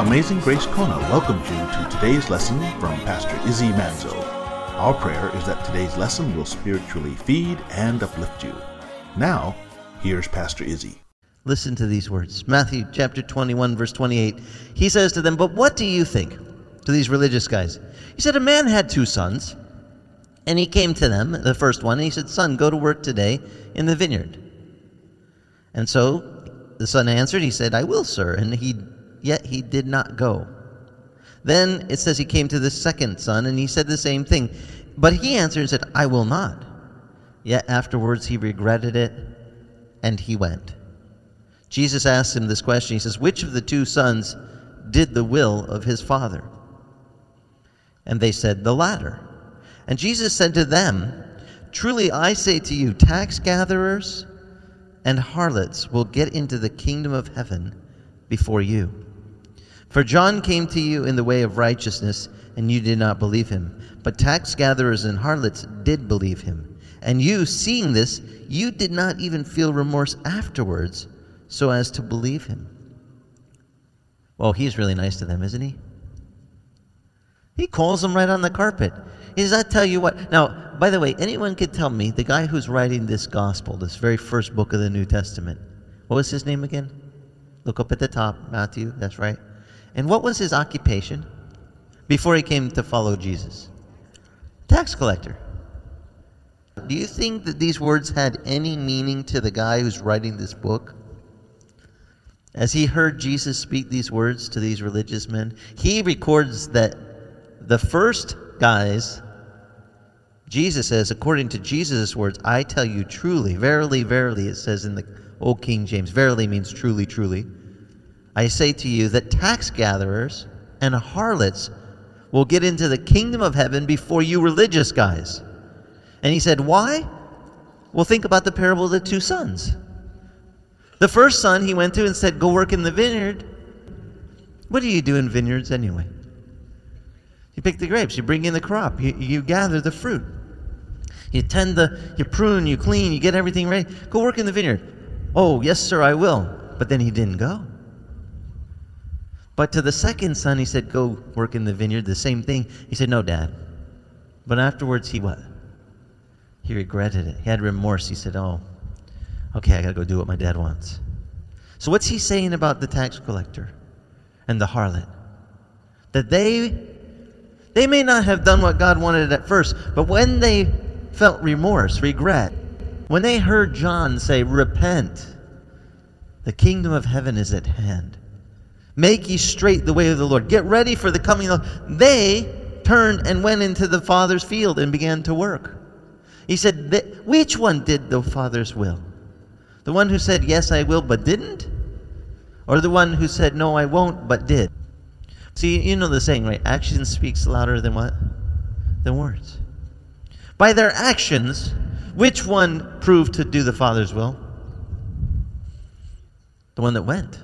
Amazing Grace Kona welcomes you to today's lesson from Pastor Izzy Manzo. Our prayer is that today's lesson will spiritually feed and uplift you. Now, here's Pastor Izzy. Listen to these words Matthew chapter 21, verse 28. He says to them, But what do you think? To these religious guys. He said, A man had two sons, and he came to them, the first one, and he said, Son, go to work today in the vineyard. And so the son answered, He said, I will, sir. And he yet he did not go. Then it says he came to the second son, and he said the same thing. But he answered and said, I will not. Yet afterwards he regretted it, and he went. Jesus asked him this question. He says, Which of the two sons did the will of his father? And they said, The latter. And Jesus said to them, Truly I say to you, tax gatherers and harlots will get into the kingdom of heaven before you. For John came to you in the way of righteousness, and you did not believe him. But tax gatherers and harlots did believe him. And you, seeing this, you did not even feel remorse afterwards so as to believe him. Well, he's really nice to them, isn't he? He calls them right on the carpet. He says, I tell you what. Now, by the way, anyone could tell me the guy who's writing this gospel, this very first book of the New Testament, what was his name again? Look up at the top, Matthew, that's right. And what was his occupation before he came to follow Jesus? Tax collector. Do you think that these words had any meaning to the guy who's writing this book? As he heard Jesus speak these words to these religious men, he records that the first guys, Jesus says, according to Jesus' words, I tell you truly, verily, verily, it says in the Old King James, verily means truly, truly. I say to you that tax gatherers and harlots will get into the kingdom of heaven before you religious guys. And he said, Why? Well, think about the parable of the two sons. The first son he went to and said, Go work in the vineyard. What do you do in vineyards anyway? You pick the grapes, you bring in the crop, you, you gather the fruit. You tend the, you prune, you clean, you get everything ready. Go work in the vineyard. Oh, yes, sir, I will. But then he didn't go. But to the second son, he said, Go work in the vineyard. The same thing. He said, No, dad. But afterwards, he what? He regretted it. He had remorse. He said, Oh, okay, I got to go do what my dad wants. So, what's he saying about the tax collector and the harlot? That they. They may not have done what God wanted at first, but when they felt remorse, regret, when they heard John say, Repent, the kingdom of heaven is at hand. Make ye straight the way of the Lord. Get ready for the coming of They turned and went into the Father's field and began to work. He said, Which one did the Father's will? The one who said, Yes, I will, but didn't? Or the one who said, No, I won't, but did? See, you know the saying, right? Action speaks louder than what? Than words. By their actions, which one proved to do the Father's will? The one that went.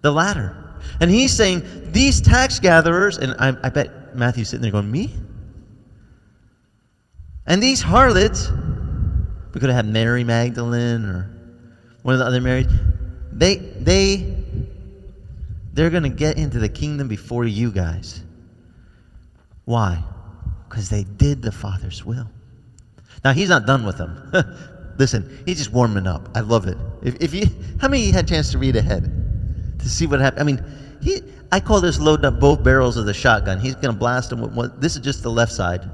The latter. And he's saying, these tax gatherers, and I, I bet Matthew's sitting there going, Me? And these harlots, we could have had Mary Magdalene or one of the other Marys, they, they, they're going to get into the kingdom before you guys. Why? Because they did the Father's will. Now, he's not done with them. Listen, he's just warming up. I love it. If, if you, how many you had a chance to read ahead to see what happened? I mean, he, I call this loading up both barrels of the shotgun. He's going to blast them with one. This is just the left side.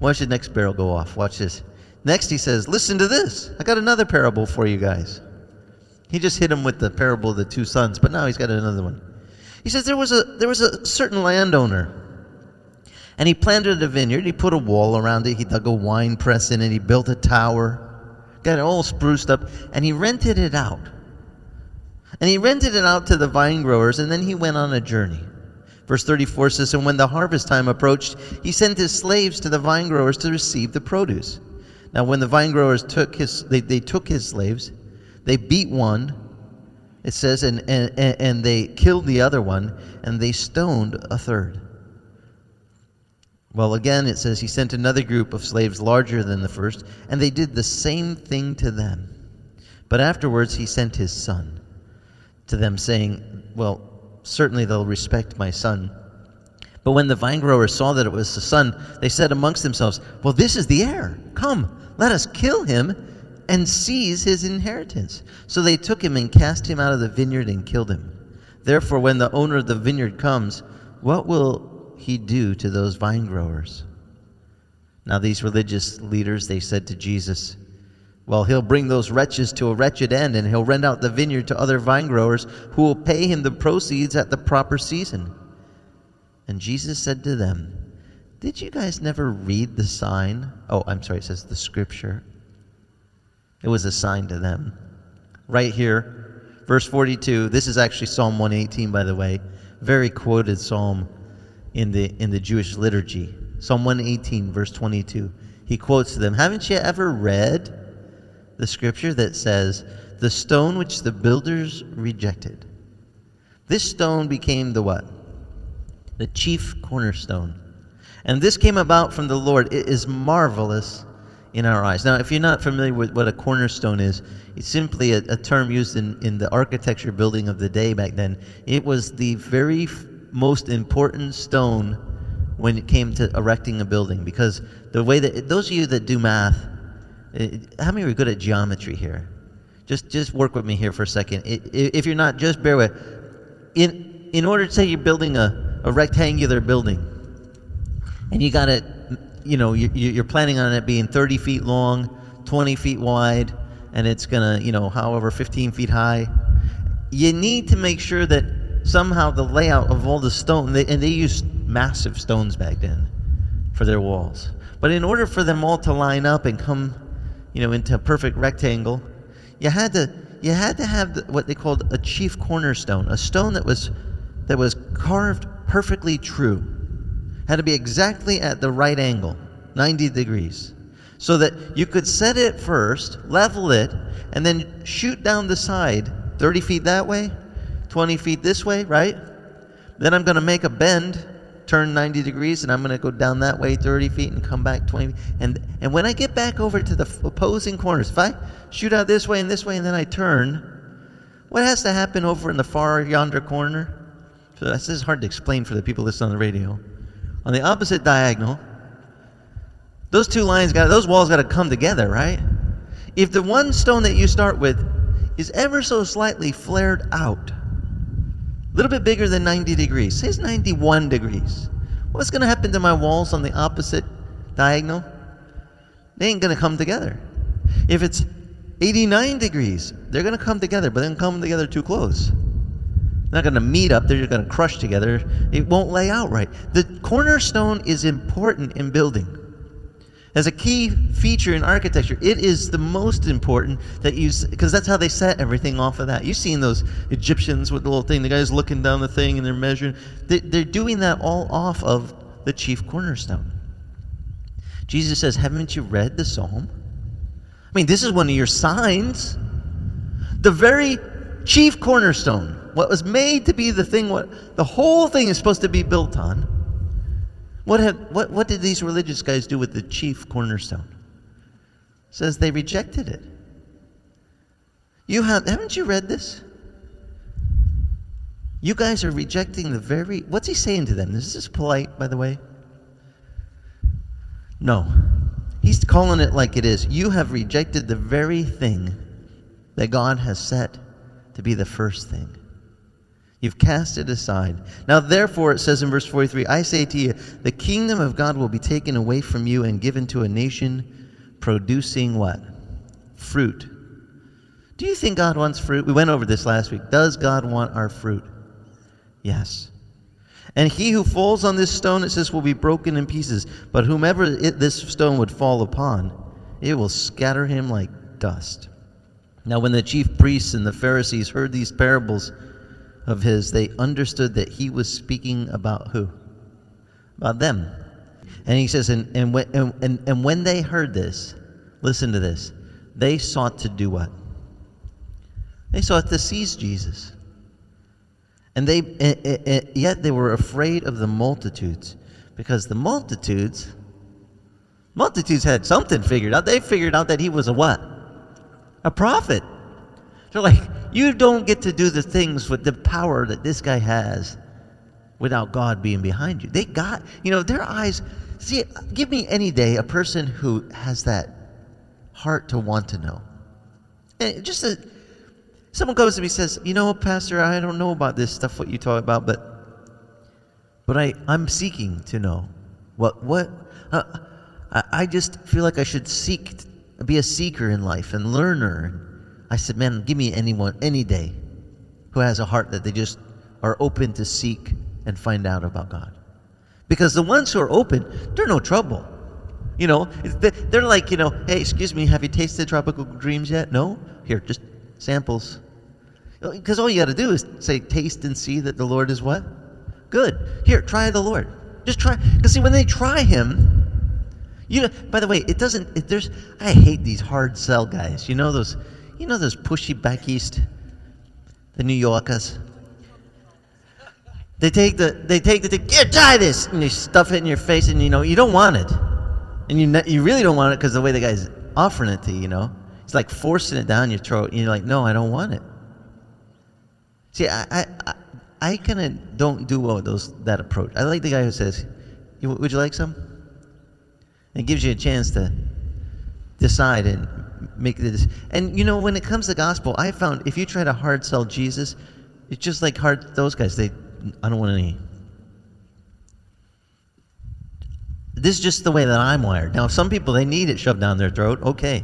Watch the next barrel go off. Watch this. Next, he says, Listen to this. I got another parable for you guys. He just hit him with the parable of the two sons, but now he's got another one. He says, There was a, there was a certain landowner, and he planted a vineyard. He put a wall around it. He dug a wine press in it. He built a tower, got it all spruced up, and he rented it out. And he rented it out to the vine growers, and then he went on a journey. Verse 34 says, And when the harvest time approached, he sent his slaves to the vine growers to receive the produce. Now, when the vine growers took his, they, they took his slaves, they beat one, it says, and, and, and they killed the other one, and they stoned a third. Well, again, it says he sent another group of slaves larger than the first, and they did the same thing to them. But afterwards, he sent his son to them, saying, Well, certainly they'll respect my son. But when the vinegrowers saw that it was the son, they said amongst themselves, Well, this is the heir. Come, let us kill him and seize his inheritance. So they took him and cast him out of the vineyard and killed him. Therefore, when the owner of the vineyard comes, what will he do to those vine growers? Now, these religious leaders, they said to Jesus, Well, he'll bring those wretches to a wretched end, and he'll rent out the vineyard to other vine growers who will pay him the proceeds at the proper season. And Jesus said to them, Did you guys never read the sign? Oh, I'm sorry, it says the scripture. It was a sign to them. Right here, verse 42. This is actually Psalm 118, by the way. Very quoted psalm in the, in the Jewish liturgy. Psalm 118, verse 22. He quotes to them Haven't you ever read the scripture that says, The stone which the builders rejected? This stone became the what? The chief cornerstone. And this came about from the Lord. It is marvelous in our eyes. Now, if you're not familiar with what a cornerstone is, it's simply a, a term used in, in the architecture building of the day back then. It was the very f- most important stone when it came to erecting a building because the way that those of you that do math, Uh, how many are good at geometry here? Just just work with me here for a second. If you're not, just bear with. In in order to say you're building a, a rectangular building, and you got it you know, you, are planning on it being 30 feet long, 20 feet wide, and it's to, you know, however, 15 feet high. You need to make sure that somehow the layout of all the stone, they, and they used massive stones back then for their walls. But in order for them all to line up and come, you know, into a perfect rectangle, you had to you had to have the, what they called a chief cornerstone, a stone that was that was carved perfectly true had to be exactly at the right angle, 90 degrees, so that you could set it first, level it, and then shoot down the side 30 feet that way, 20 feet this way, right? Then I'm going to make a bend, turn 90 degrees, and I'm going to go down that way 30 feet and come back 20 And, and when I get back over to the opposing corners, if I shoot out this way and this way and then I turn, what has to happen over in the far yonder corner? So this is hard to explain for the people listening on the radio on the opposite diagonal, those two lines got those walls got to come together, right? If the one stone that you start with is ever so slightly flared out, a little bit bigger than 90 degrees, say it's 91 degrees, what's going to happen to my walls on the opposite diagonal? They ain't going to come together. If it's 89 degrees, they're going to come together, but then come together too close. They're not going to meet up, they're just going to crush together. It won't lay out right. The cornerstone is important in building. As a key feature in architecture, it is the most important that you, because that's how they set everything off of that. You've seen those Egyptians with the little thing, the guy's looking down the thing and they're measuring. They, they're doing that all off of the chief cornerstone. Jesus says, Haven't you read the psalm? I mean, this is one of your signs. The very chief cornerstone what was made to be the thing what the whole thing is supposed to be built on. What have what what did these religious guys do with the chief cornerstone? It says they rejected it. You have haven't you read this? You guys are rejecting the very what's he saying to them? This is this polite, by the way? No. He's calling it like it is. You have rejected the very thing that God has set to be the first thing. You've cast it aside. Now, therefore, it says in verse 43 I say to you, the kingdom of God will be taken away from you and given to a nation producing what? Fruit. Do you think God wants fruit? We went over this last week. Does God want our fruit? Yes. And he who falls on this stone, it says, will be broken in pieces. But whomever it, this stone would fall upon, it will scatter him like dust. Now, when the chief priests and the Pharisees heard these parables, of his, they understood that he was speaking about who? About them. And he says, and, and, when, and, and when they heard this, listen to this, they sought to do what? They sought to seize Jesus. And they, yet they were afraid of the multitudes because the multitudes, multitudes had something figured out. They figured out that he was a what? A prophet. They're like, You don't get to do the things with the power that this guy has without God being behind you. They got, you know, their eyes. See, give me any day a person who has that heart to want to know. And just a, someone comes to me and says, you know, Pastor, I don't know about this stuff, what you talk about, but but I, I'm seeking to know. What, what, uh, I, I just feel like I should seek, be a seeker in life and learner. I said, man, give me anyone, any day who has a heart that they just are open to seek and find out about God. Because the ones who are open, they're no trouble. You know, they're like, you know, hey, excuse me, have you tasted tropical dreams yet? No? Here, just samples. Because all you got to do is say, taste and see that the Lord is what? Good. Here, try the Lord. Just try. Because see, when they try Him, you know. By the way, it doesn't. It, there's. I hate these hard sell guys. You know those. You know those pushy back east. The New Yorkers. They take the. They take the. Thing, Here, try this, and they stuff it in your face, and you know you don't want it, and you you really don't want it because the way the guy's offering it to you, you know, it's like forcing it down your throat, and you're like, no, I don't want it. See, I, I I kind of don't do well with those that approach. I like the guy who says, "Would you like some?" It gives you a chance to decide and make this. And you know, when it comes to gospel, I found if you try to hard sell Jesus, it's just like hard those guys. They, I don't want any. This is just the way that I'm wired. Now, some people they need it shoved down their throat. Okay,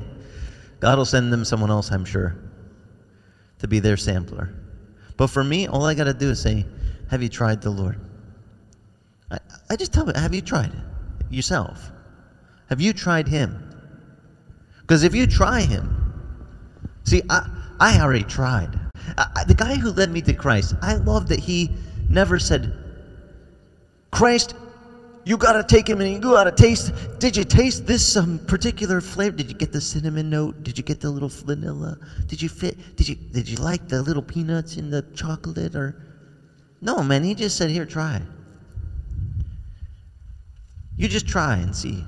God will send them someone else, I'm sure, to be their sampler. But for me, all I got to do is say, Have you tried the Lord? I, I just tell them, Have you tried it yourself? Have you tried Him? Because if you try Him, see, I, I already tried. I, the guy who led me to Christ, I love that he never said, Christ, you gotta take him and you gotta taste. Did you taste this um, particular flavor? Did you get the cinnamon note? Did you get the little vanilla? Did you fit? Did you did you like the little peanuts in the chocolate or? No, man. He just said, "Here, try." You just try and see.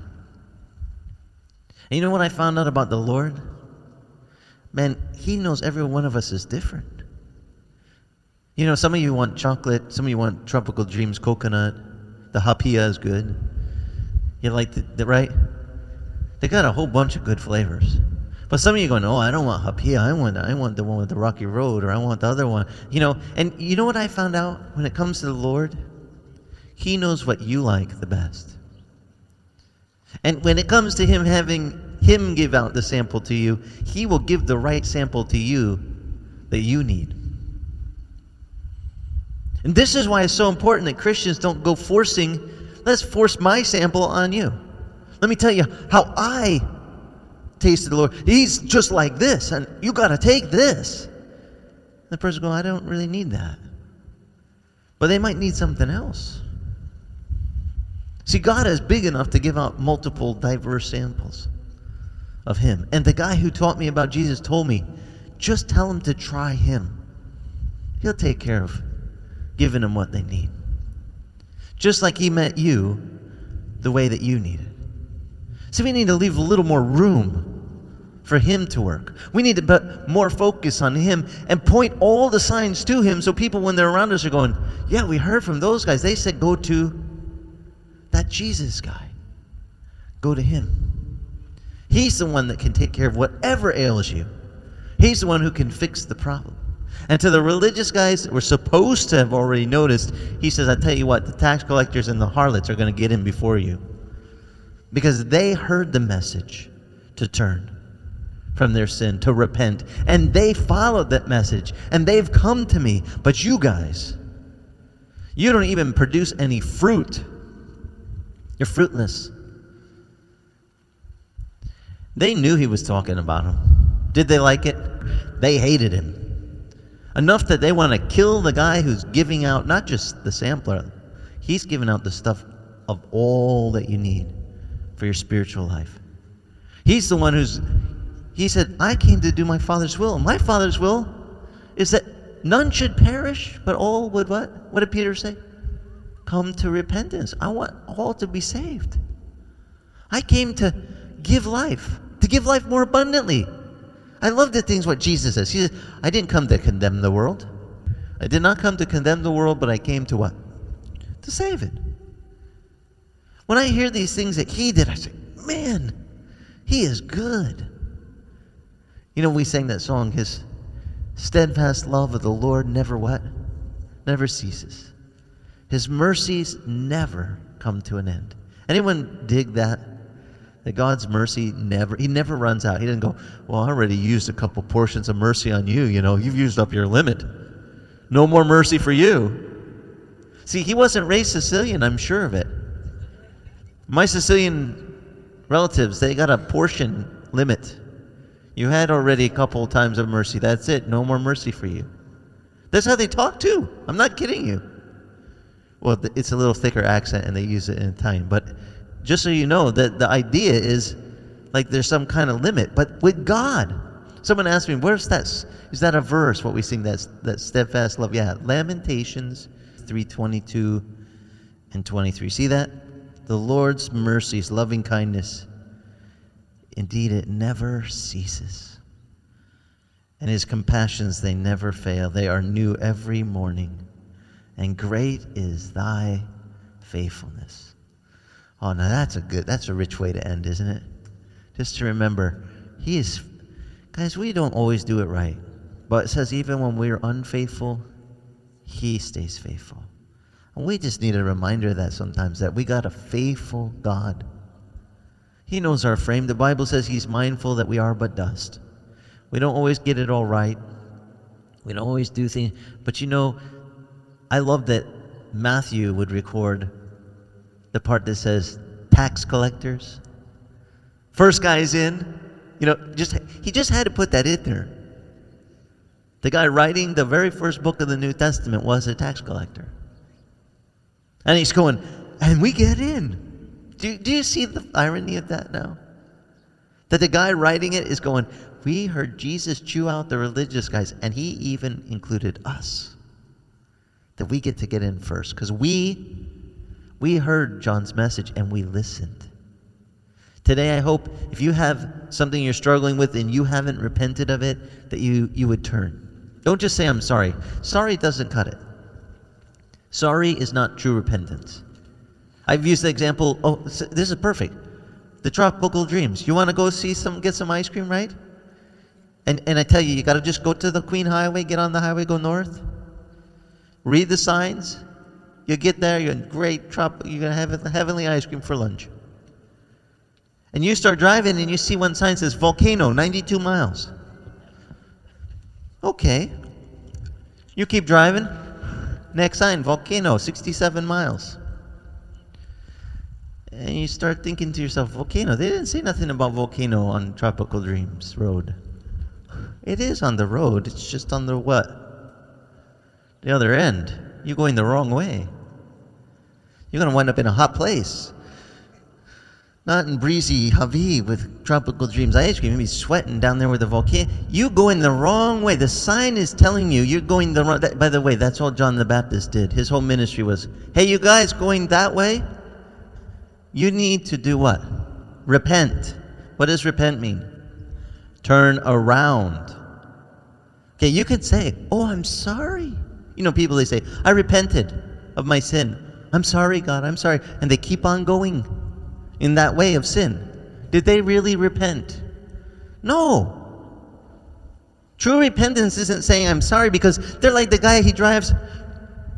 And you know what I found out about the Lord? Man, He knows every one of us is different. You know, some of you want chocolate, some of you want tropical dreams coconut. The haupia is good. You like the, the right? They got a whole bunch of good flavors. But some of you going, oh, I don't want haupia. I want, I want the one with the rocky road, or I want the other one. You know, and you know what I found out when it comes to the Lord? He knows what you like the best. And when it comes to Him having Him give out the sample to you, He will give the right sample to you that you need. And this is why it's so important that Christians don't go forcing, let's force my sample on you. Let me tell you how I tasted the Lord. He's just like this, and you got to take this. The person goes, I don't really need that. But they might need something else. See, God is big enough to give out multiple diverse samples of Him. And the guy who taught me about Jesus told me, just tell him to try Him. He'll take care of giving them what they need. Just like He met you the way that you needed. So we need to leave a little more room for Him to work. We need to put more focus on Him and point all the signs to Him so people, when they're around us, are going, Yeah, we heard from those guys. They said go to that Jesus guy. Go to Him. He's the one that can take care of whatever ails you, He's the one who can fix the problem. And to the religious guys that were supposed to have already noticed, he says, I tell you what, the tax collectors and the harlots are going to get in before you. Because they heard the message to turn from their sin, to repent. And they followed that message. And they've come to me. But you guys, you don't even produce any fruit. You're fruitless. They knew he was talking about them. Did they like it? They hated him. Enough that they want to kill the guy who's giving out not just the sampler, he's giving out the stuff of all that you need for your spiritual life. He's the one who's, he said, I came to do my Father's will. My Father's will is that none should perish, but all would what? What did Peter say? Come to repentance. I want all to be saved. I came to give life, to give life more abundantly. I love the things what Jesus says. He says, I didn't come to condemn the world. I did not come to condemn the world, but I came to what? To save it. When I hear these things that he did, I say, man, he is good. You know, we sang that song, his steadfast love of the Lord never what? Never ceases. His mercies never come to an end. Anyone dig that? That God's mercy never, He never runs out. He didn't go, Well, I already used a couple portions of mercy on you. You know, you've used up your limit. No more mercy for you. See, he wasn't raised Sicilian, I'm sure of it. My Sicilian relatives, they got a portion limit. You had already a couple times of mercy. That's it. No more mercy for you. That's how they talk too. I'm not kidding you. Well, it's a little thicker accent and they use it in Italian. But just so you know, that the idea is like there's some kind of limit. But with God, someone asked me, where's that? Is that a verse, what we sing, that, that steadfast love? Yeah, Lamentations 322 and 23. See that? The Lord's mercies, loving kindness, indeed, it never ceases. And his compassions, they never fail. They are new every morning. And great is thy faithfulness. Oh, now that's a good, that's a rich way to end, isn't it? Just to remember, he is, guys, we don't always do it right. But it says, even when we're unfaithful, he stays faithful. And we just need a reminder that sometimes that we got a faithful God. He knows our frame. The Bible says He's mindful that we are but dust. We don't always get it all right. We don't always do things. But you know, I love that Matthew would record the part that says tax collectors. First guy's in. You know, just he just had to put that in there. The guy writing the very first book of the New Testament was a tax collector. And he's going, and we get in. Do, do you see the irony of that now? That the guy writing it is going, we heard Jesus chew out the religious guys, and he even included us. That we get to get in first. Because we we heard John's message and we listened. Today, I hope if you have something you're struggling with and you haven't repented of it, that you, you would turn. Don't just say, I'm sorry. Sorry doesn't cut it. Sorry is not true repentance. I've used the example, oh, this is perfect. The tropical dreams. You want to go see some, get some ice cream, right? And, and I tell you, you got to just go to the Queen Highway, get on the highway, go north. Read the signs. You get there, you're in great trop, you're going to have heavenly ice cream for lunch. And you start driving and you see one sign says volcano, 92 miles. Okay. You keep driving. Next sign, volcano, 67 miles. And you start thinking to yourself, volcano. They didn't say nothing about volcano on Tropical Dreams Road. It is on the road. It's just on the what? The other end. You're going the wrong way. You're going to wind up in a hot place. Not in breezy Hawaii with tropical dreams ice cream. You'll be sweating down there with the volcano. You going the wrong way. The sign is telling you you're going the wrong. That, by the way, that's all John the Baptist did. His whole ministry was, "Hey, you guys going that way? You need to do what? Repent. What does repent mean? Turn around. Okay, you could say, "Oh, I'm sorry." You know, people they say, "I repented of my sin." I'm sorry, God. I'm sorry, and they keep on going in that way of sin? Did they really repent? No. True repentance isn't saying I'm sorry because they're like the guy he drives.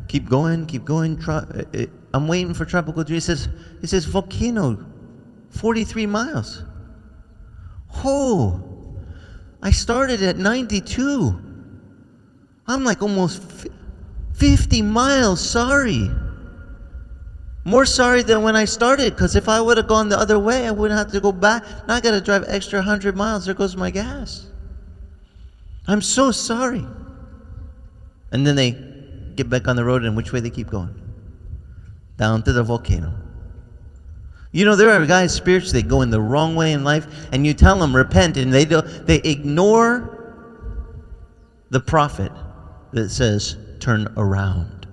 Keep going, keep going. Uh, uh, I'm waiting for tropical dream. He says, he says volcano, 43 miles. Oh, I started at 92. I'm like almost 50 miles. Sorry. More sorry than when I started, because if I would have gone the other way, I wouldn't have to go back. Now I got to drive extra 100 miles. There goes my gas. I'm so sorry. And then they get back on the road, and which way they keep going? Down to the volcano. You know, there are guys spiritually going the wrong way in life, and you tell them repent, and they do, they ignore the prophet that says turn around.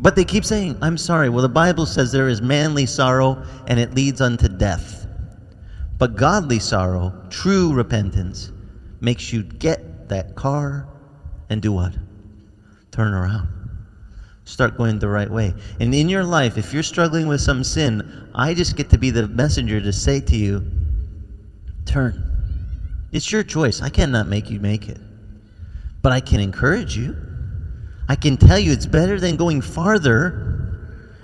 But they keep saying, I'm sorry. Well, the Bible says there is manly sorrow and it leads unto death. But godly sorrow, true repentance, makes you get that car and do what? Turn around. Start going the right way. And in your life, if you're struggling with some sin, I just get to be the messenger to say to you, turn. It's your choice. I cannot make you make it. But I can encourage you. I can tell you it's better than going farther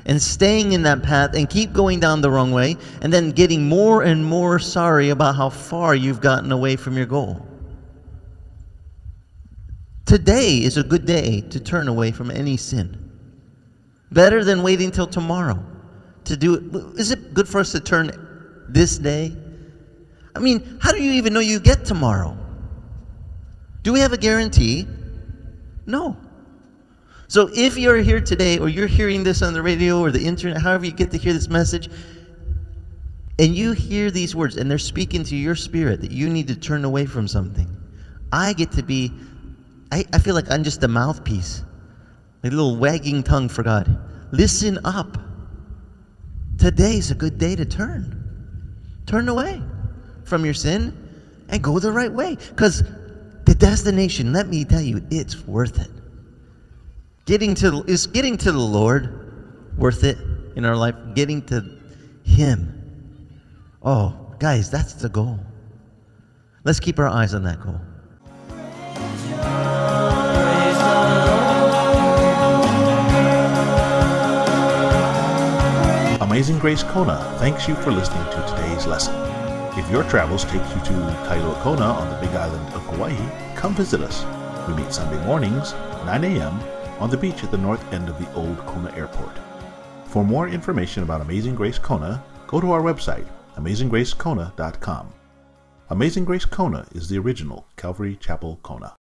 and staying in that path and keep going down the wrong way and then getting more and more sorry about how far you've gotten away from your goal. Today is a good day to turn away from any sin. Better than waiting till tomorrow to do it. Is it good for us to turn this day? I mean, how do you even know you get tomorrow? Do we have a guarantee? No. So if you're here today or you're hearing this on the radio or the internet, however you get to hear this message, and you hear these words and they're speaking to your spirit that you need to turn away from something, I get to be, I, I feel like I'm just a mouthpiece, a little wagging tongue for God. Listen up. Today's a good day to turn. Turn away from your sin and go the right way. Because the destination, let me tell you, it's worth it. Getting to is getting to the Lord worth it in our life? Getting to Him. Oh, guys, that's the goal. Let's keep our eyes on that goal. Amazing Grace Kona thanks you for listening to today's lesson. If your travels take you to Kailua Kona on the Big Island of Hawaii, come visit us. We meet Sunday mornings, 9 a.m., on the beach at the north end of the old Kona Airport. For more information about Amazing Grace Kona, go to our website, amazinggracekona.com. Amazing Grace Kona is the original Calvary Chapel Kona.